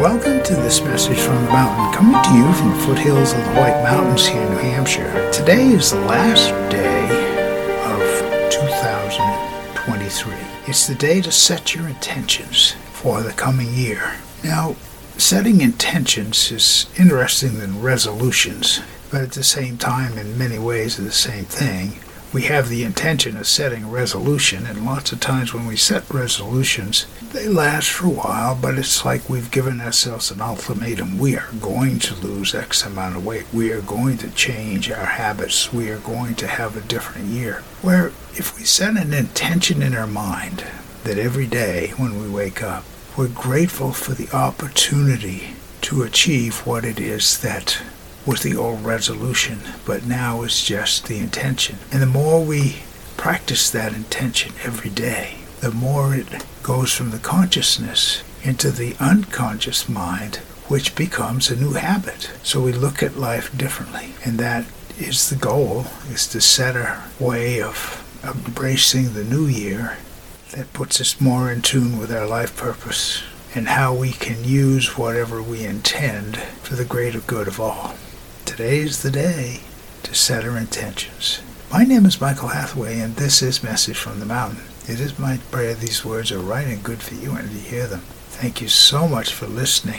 Welcome to this message from the mountain, coming to you from the foothills of the White Mountains here in New Hampshire. Today is the last day of 2023. It's the day to set your intentions for the coming year. Now, setting intentions is interesting than resolutions, but at the same time, in many ways, the same thing we have the intention of setting a resolution, and lots of times when we set resolutions, they last for a while, but it's like we've given ourselves an ultimatum. We are going to lose X amount of weight. We are going to change our habits. We are going to have a different year. Where if we set an intention in our mind that every day when we wake up, we're grateful for the opportunity to achieve what it is that was the old resolution, but now it's just the intention. And the more we practice that intention every day, the more it goes from the consciousness into the unconscious mind, which becomes a new habit. So we look at life differently. And that is the goal, is to set a way of embracing the new year that puts us more in tune with our life purpose and how we can use whatever we intend for the greater good of all. Today's the day to set our intentions. My name is Michael Hathaway, and this is Message from the Mountain. It is my prayer these words are right and good for you and to hear them. Thank you so much for listening.